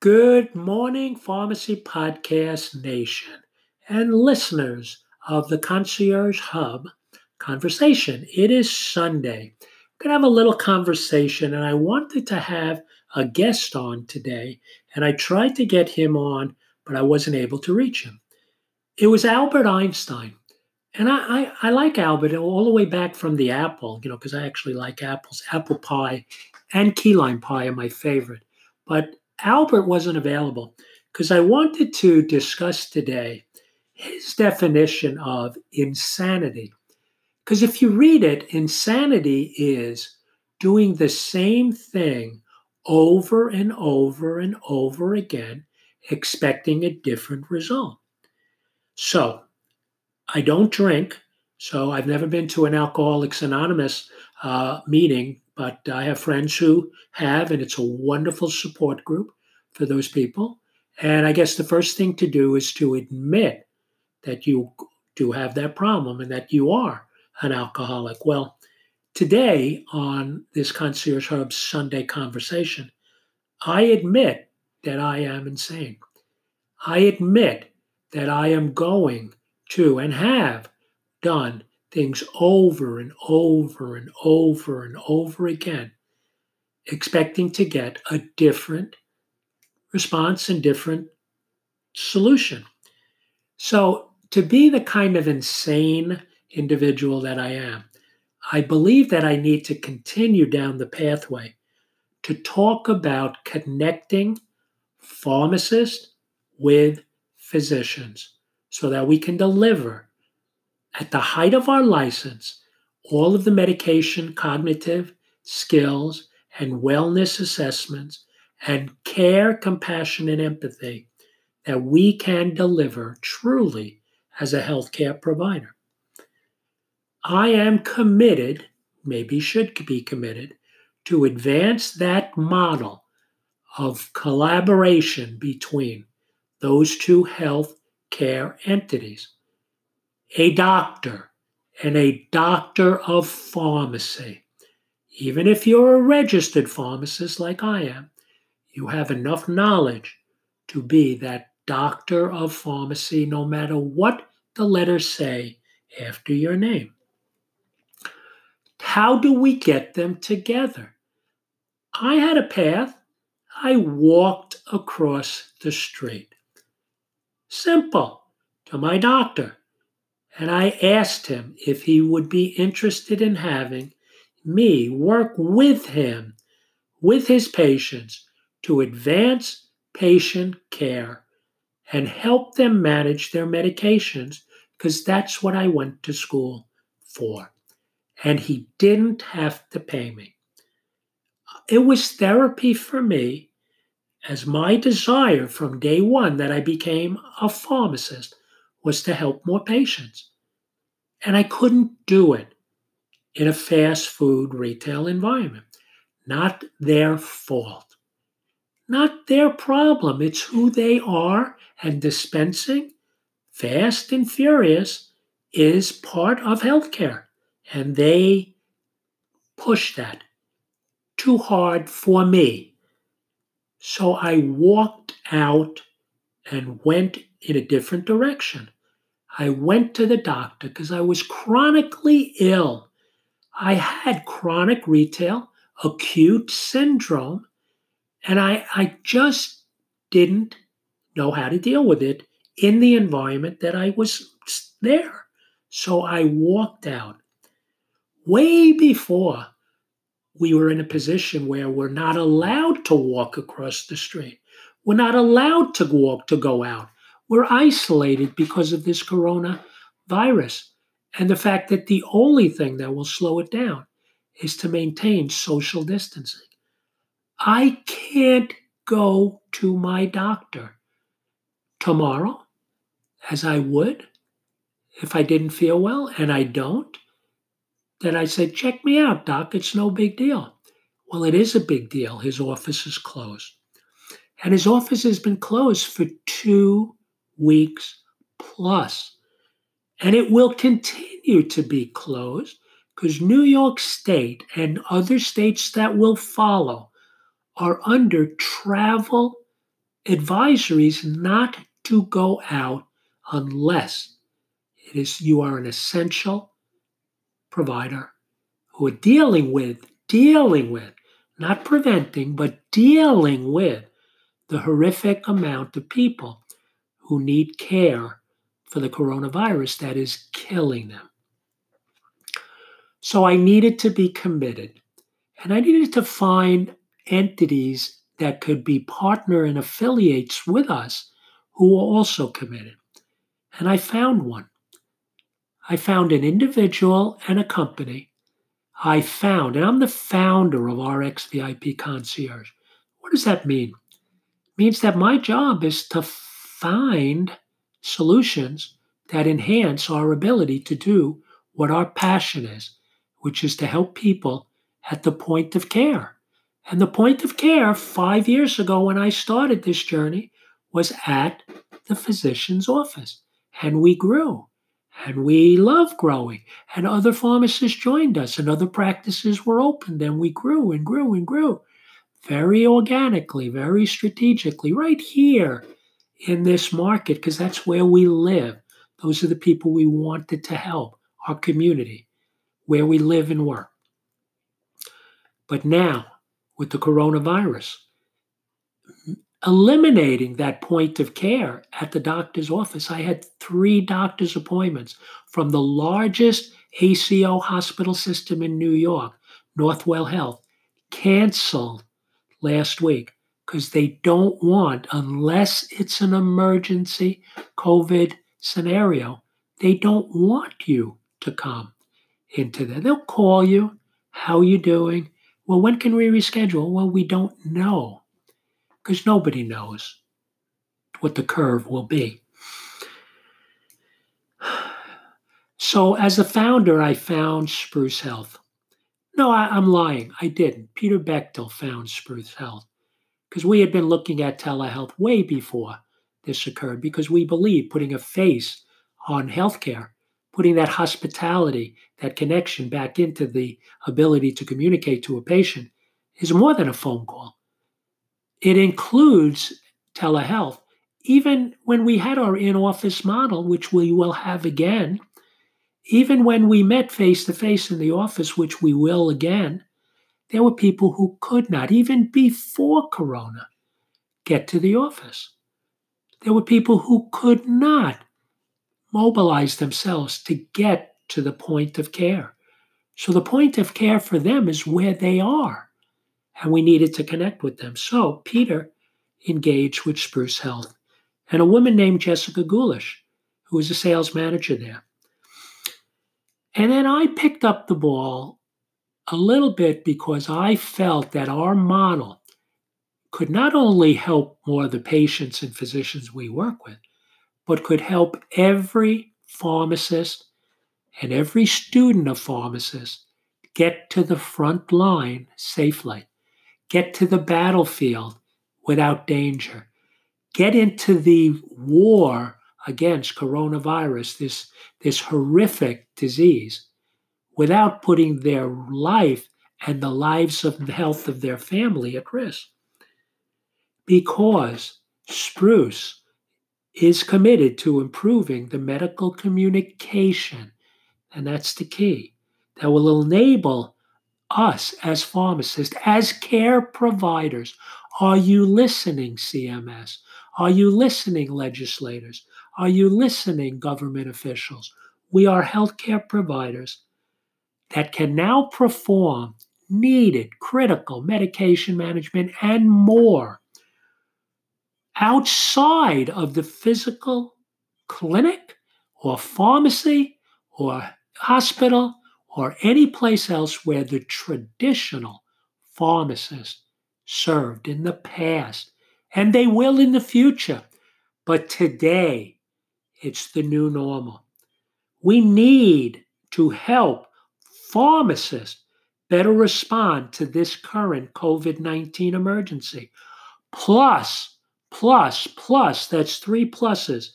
Good morning, Pharmacy Podcast Nation and listeners of the Concierge Hub conversation. It is Sunday. We're going to have a little conversation, and I wanted to have a guest on today, and I tried to get him on, but I wasn't able to reach him. It was Albert Einstein. And I, I, I like Albert all the way back from the apple, you know, because I actually like apples. Apple pie and key lime pie are my favorite. But Albert wasn't available because I wanted to discuss today his definition of insanity. Because if you read it, insanity is doing the same thing over and over and over again, expecting a different result. So, I don't drink, so I've never been to an Alcoholics Anonymous uh, meeting, but I have friends who have, and it's a wonderful support group for those people. And I guess the first thing to do is to admit that you do have that problem and that you are an alcoholic. Well, today on this Concierge Hub Sunday conversation, I admit that I am insane. I admit that I am going to and have done things over and over and over and over again, expecting to get a different response and different solution. So, to be the kind of insane individual that I am, I believe that I need to continue down the pathway to talk about connecting pharmacists with physicians so that we can deliver at the height of our license all of the medication, cognitive skills, and wellness assessments and care, compassion, and empathy that we can deliver truly as a healthcare provider. I am committed, maybe should be committed, to advance that model of collaboration between those two health care entities a doctor and a doctor of pharmacy. Even if you're a registered pharmacist like I am, you have enough knowledge to be that doctor of pharmacy no matter what the letters say after your name. How do we get them together? I had a path. I walked across the street. Simple to my doctor. And I asked him if he would be interested in having me work with him, with his patients, to advance patient care and help them manage their medications because that's what I went to school for. And he didn't have to pay me. It was therapy for me as my desire from day one that I became a pharmacist was to help more patients. And I couldn't do it in a fast food retail environment. Not their fault not their problem. It's who they are, and dispensing fast and furious is part of healthcare. And they push that too hard for me. So I walked out and went in a different direction. I went to the doctor because I was chronically ill. I had chronic retail acute syndrome and I, I just didn't know how to deal with it in the environment that I was there. So I walked out way before we were in a position where we're not allowed to walk across the street. We're not allowed to walk to go out. We're isolated because of this coronavirus and the fact that the only thing that will slow it down is to maintain social distancing. I can't go to my doctor tomorrow as I would if I didn't feel well, and I don't. Then I said, Check me out, doc. It's no big deal. Well, it is a big deal. His office is closed. And his office has been closed for two weeks plus. And it will continue to be closed because New York State and other states that will follow are under travel advisories not to go out unless it is you are an essential provider who are dealing with, dealing with, not preventing, but dealing with the horrific amount of people who need care for the coronavirus that is killing them. So I needed to be committed and I needed to find entities that could be partner and affiliates with us who are also committed. And I found one. I found an individual and a company. I found, and I'm the founder of RxVIP Concierge. What does that mean? It means that my job is to find solutions that enhance our ability to do what our passion is, which is to help people at the point of care. And the point of care five years ago when I started this journey was at the physician's office. And we grew and we love growing. And other pharmacists joined us and other practices were opened and we grew and grew and grew very organically, very strategically, right here in this market, because that's where we live. Those are the people we wanted to help, our community, where we live and work. But now, with the coronavirus, eliminating that point of care at the doctor's office, I had three doctor's appointments from the largest ACO hospital system in New York, Northwell Health, canceled last week because they don't want, unless it's an emergency COVID scenario, they don't want you to come into that. They'll call you, how you doing? Well, when can we reschedule? Well, we don't know because nobody knows what the curve will be. So, as a founder, I found Spruce Health. No, I, am lying. I didn't. Peter Bechtel found Spruce Health because we had been looking at telehealth way before this occurred because we believe putting a face on healthcare, putting that hospitality, that connection back into the ability to communicate to a patient is more than a phone call. It includes telehealth. Even when we had our in office model, which we will have again, even when we met face to face in the office, which we will again, there were people who could not, even before Corona, get to the office. There were people who could not mobilize themselves to get to the point of care. So the point of care for them is where they are. And we needed to connect with them. So Peter engaged with Spruce Health and a woman named Jessica Gulish, who was a sales manager there. And then I picked up the ball a little bit because I felt that our model could not only help more of the patients and physicians we work with, but could help every pharmacist and every student of pharmacists get to the front line safely, get to the battlefield without danger, get into the war against coronavirus, this, this horrific disease, without putting their life and the lives of the health of their family at risk. Because Spruce is committed to improving the medical communication, and that's the key, that will enable us as pharmacists, as care providers. Are you listening, CMS? Are you listening, legislators? Are you listening, government officials? We are healthcare providers that can now perform needed critical medication management and more outside of the physical clinic or pharmacy or hospital or any place else where the traditional pharmacist served in the past, and they will in the future. But today, it's the new normal. We need to help pharmacists better respond to this current COVID 19 emergency. Plus, plus, plus, that's three pluses,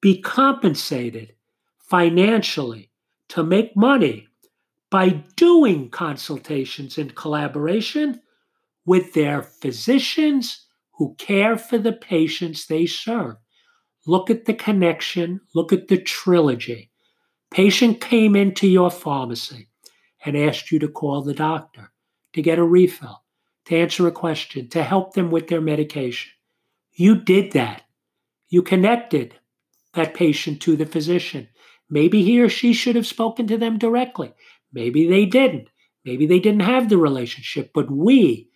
be compensated financially to make money by doing consultations in collaboration with their physicians who care for the patients they serve. Look at the connection, look at the trilogy. Patient came into your pharmacy and asked you to call the doctor to get a refill, to answer a question, to help them with their medication. You did that. You connected that patient to the physician. Maybe he or she should have spoken to them directly. Maybe they didn't. Maybe they didn't have the relationship, but we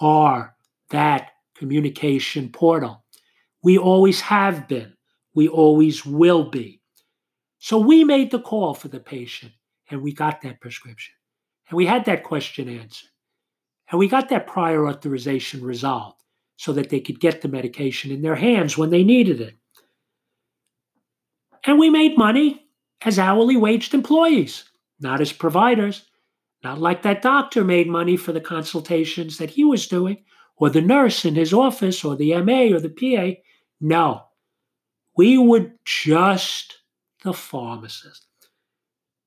are that communication portal. We always have been. We always will be. So we made the call for the patient and we got that prescription. And we had that question answered. And we got that prior authorization resolved so that they could get the medication in their hands when they needed it. And we made money as hourly waged employees, not as providers. Not like that doctor made money for the consultations that he was doing, or the nurse in his office, or the MA or the PA. No, we were just the pharmacist.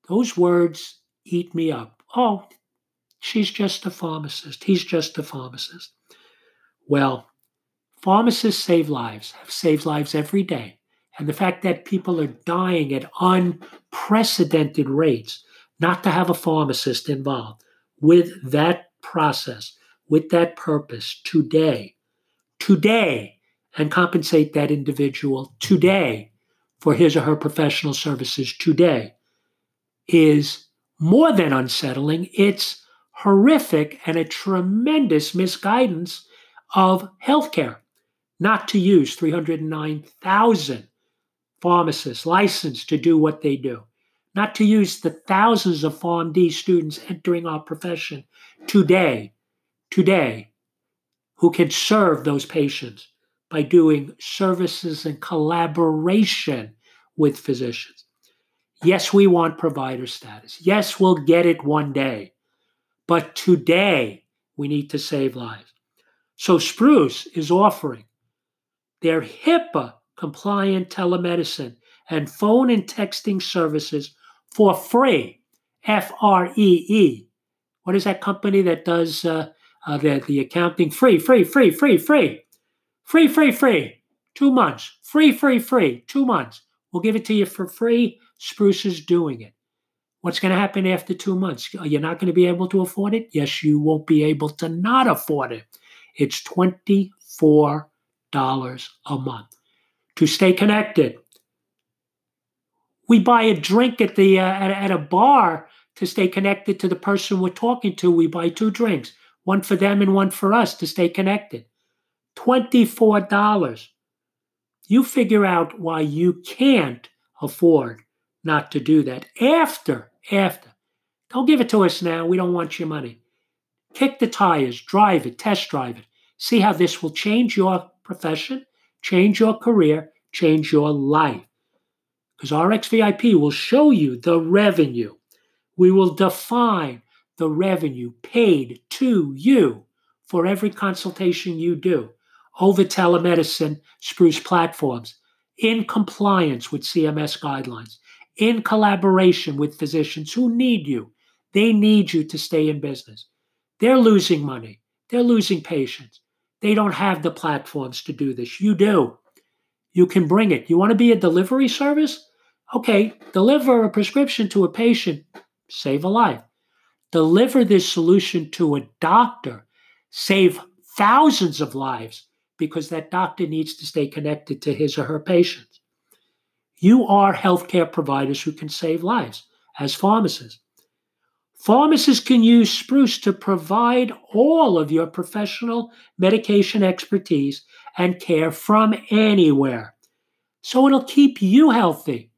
Those words eat me up. Oh, she's just a pharmacist. He's just a pharmacist. Well, pharmacists save lives, have saved lives every day. And the fact that people are dying at unprecedented rates, not to have a pharmacist involved with that process, with that purpose today, today, and compensate that individual today for his or her professional services today is more than unsettling. It's horrific and a tremendous misguidance of healthcare not to use 309,000 pharmacists licensed to do what they do, not to use the thousands of PharmD students entering our profession today, today, who can serve those patients by doing services in collaboration with physicians. Yes, we want provider status. Yes, we'll get it one day. But today, we need to save lives. So Spruce is offering their HIPAA compliant telemedicine and phone and texting services for free. F R E E. What is that company that does uh, uh, the, the accounting? Free, free, free, free, free. Free, free, free. Two months. Free, free, free. Two months. We'll give it to you for free. Spruce is doing it. What's going to happen after two months? You're not going to be able to afford it? Yes, you won't be able to not afford it. It's $24 a month to stay connected. We buy a drink at the uh, at, at a bar to stay connected to the person we're talking to. We buy two drinks, one for them and one for us to stay connected. $24. You figure out why you can't afford not to do that. After, after. Don't give it to us now. We don't want your money. Kick the tires, drive it, test drive it. See how this will change your profession change your career, change your life. Because RxVIP will show you the revenue. We will define the revenue paid to you for every consultation you do over telemedicine Spruce platforms in compliance with CMS guidelines, in collaboration with physicians who need you. They need you to stay in business. They're losing money, they're losing patients. They don't have the platforms to do this. You do. You can bring it. You want to be a delivery service? Okay, deliver a prescription to a patient, save a life. Deliver this solution to a doctor, save thousands of lives because that doctor needs to stay connected to his or her patients. You are healthcare providers who can save lives as pharmacists. Pharmacists can use Spruce to provide all of your professional medication expertise and care from anywhere. So it'll keep you healthy.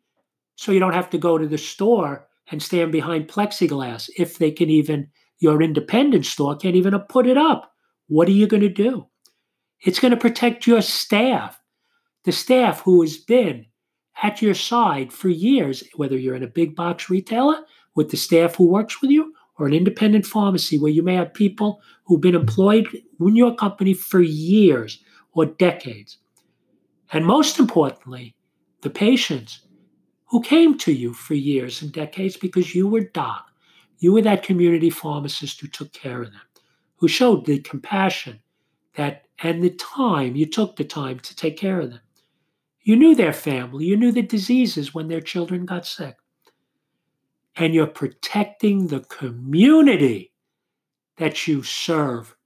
So you don't have to go to the store and stand behind plexiglass if they can even, your independent store can't even put it up. What are you going to do? It's going to protect your staff, the staff who has been at your side for years, whether you're in a big box retailer with the staff who works with you or an independent pharmacy where you may have people who've been employed in your company for years or decades. And most importantly, the patients who came to you for years and decades because you were doc. You were that community pharmacist who took care of them, who showed the compassion, that and the time you took the time to take care of them. You knew their family, you knew the diseases when their children got sick. And you're protecting the community that you serve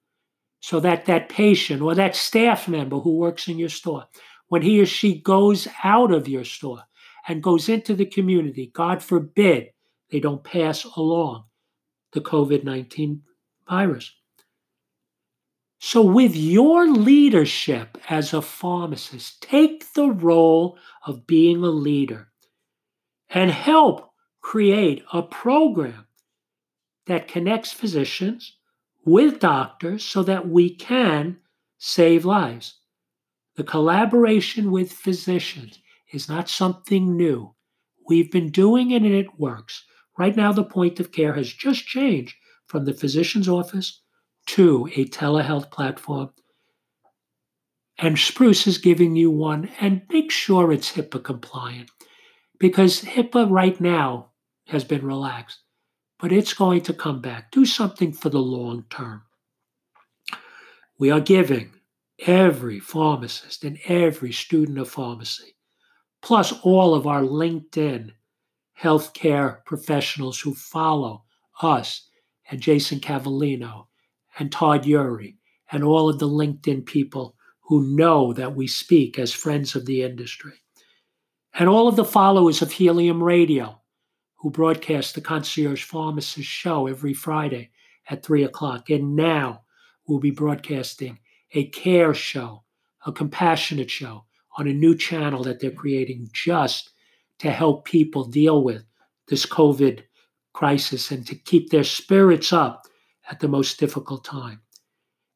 so that that patient or that staff member who works in your store, when he or she goes out of your store and goes into the community, God forbid they don't pass along the COVID 19 virus. So, with your leadership as a pharmacist, take the role of being a leader and help create a program that connects physicians with doctors so that we can save lives. The collaboration with physicians is not something new. We've been doing it and it works. Right now, the point of care has just changed from the physician's office to a telehealth platform. And Spruce is giving you one, and make sure it's HIPAA compliant because HIPAA right now has been relaxed, but it's going to come back. Do something for the long term. We are giving every pharmacist and every student of pharmacy, plus all of our LinkedIn healthcare professionals who follow us and Jason Cavallino and Todd Eury and all of the LinkedIn people who know that we speak as friends of the industry. And all of the followers of Helium Radio, who broadcast the Concierge Pharmacist show every Friday at 3 o'clock. And now we'll be broadcasting a care show, a compassionate show on a new channel that they're creating just to help people deal with this COVID crisis and to keep their spirits up at the most difficult time.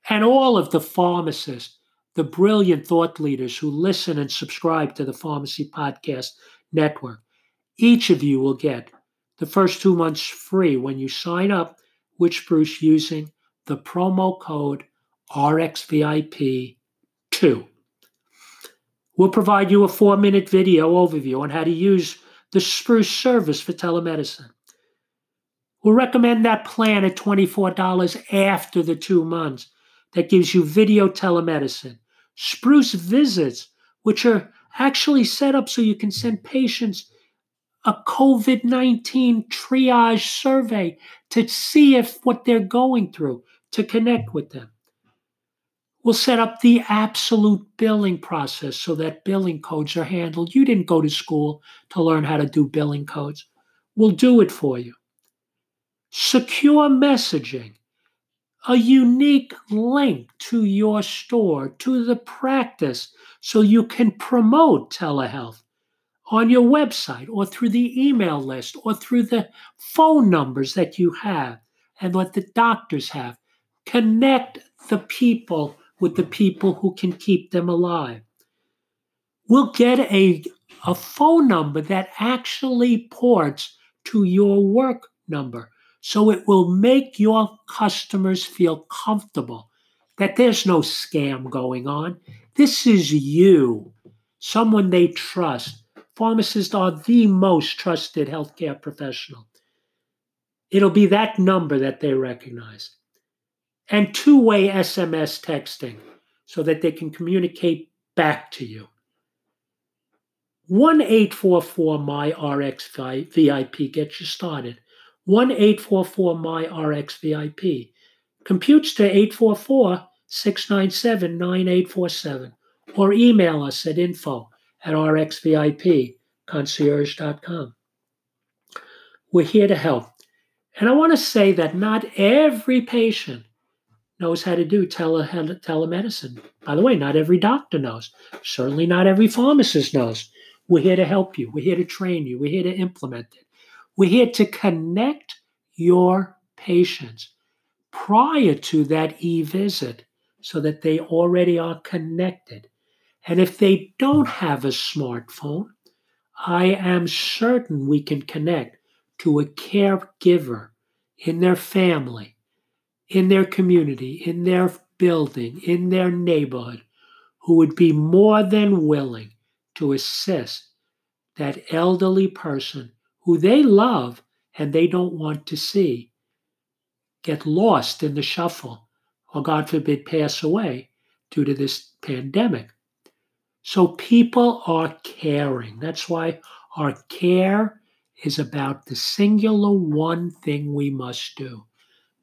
And all of the pharmacists, the brilliant thought leaders who listen and subscribe to the Pharmacy Podcast Network, each of you will get the first two months free when you sign up with Spruce using the promo code RXVIP2. We'll provide you a four minute video overview on how to use the Spruce service for telemedicine. We'll recommend that plan at $24 after the two months. That gives you video telemedicine. Spruce visits, which are actually set up so you can send patients a COVID 19 triage survey to see if what they're going through, to connect with them. We'll set up the absolute billing process so that billing codes are handled. You didn't go to school to learn how to do billing codes. We'll do it for you secure messaging, a unique link to your store, to the practice, so you can promote telehealth on your website or through the email list or through the phone numbers that you have and what the doctors have. Connect the people with the people who can keep them alive. We'll get a, a phone number that actually ports to your work number so it will make your customers feel comfortable that there's no scam going on. This is you, someone they trust. Pharmacists are the most trusted healthcare professional. It'll be that number that they recognize. And two way SMS texting so that they can communicate back to you. 1 844 My RX VIP gets you started. 1 844 My RX VIP. Computes to 844 697 9847 or email us at info at rxvipconcierge.com. We're here to help. And I want to say that not every patient knows how to do tele- telemedicine. By the way, not every doctor knows. Certainly not every pharmacist knows. We're here to help you. We're here to train you. We're here to implement it. We're here to connect your patients prior to that e visit so that they already are connected. And if they don't have a smartphone, I am certain we can connect to a caregiver in their family, in their community, in their building, in their neighborhood, who would be more than willing to assist that elderly person who they love and they don't want to see get lost in the shuffle or, God forbid, pass away due to this pandemic. So people are caring. That's why our care is about the singular one thing we must do.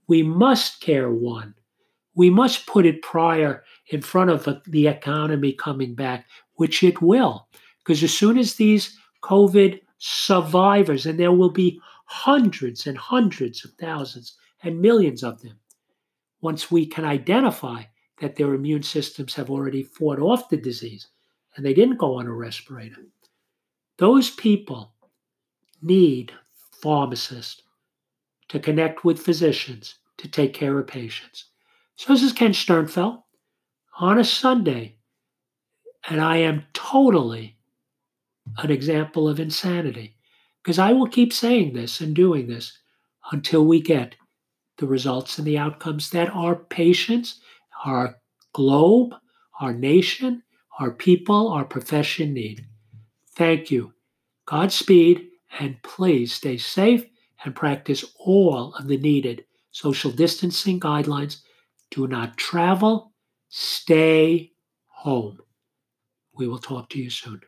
We must care one. We must put it prior in front of the economy coming back, which it will. Because as soon as these COVID survivors, and there will be hundreds and hundreds of thousands and millions of them, once we can identify that their immune systems have already fought off the disease and they didn't go on a respirator, those people need pharmacists to connect with physicians to take care of patients. So this is Ken Sternfeld on a Sunday, and I am totally an example of insanity because I will keep saying this and doing this until we get the results and the outcomes that our patients, our globe, our nation, our people, our profession need. Thank you. Godspeed, and please stay safe and practice all of the needed social distancing guidelines. Do not travel, stay home. We will talk to you soon.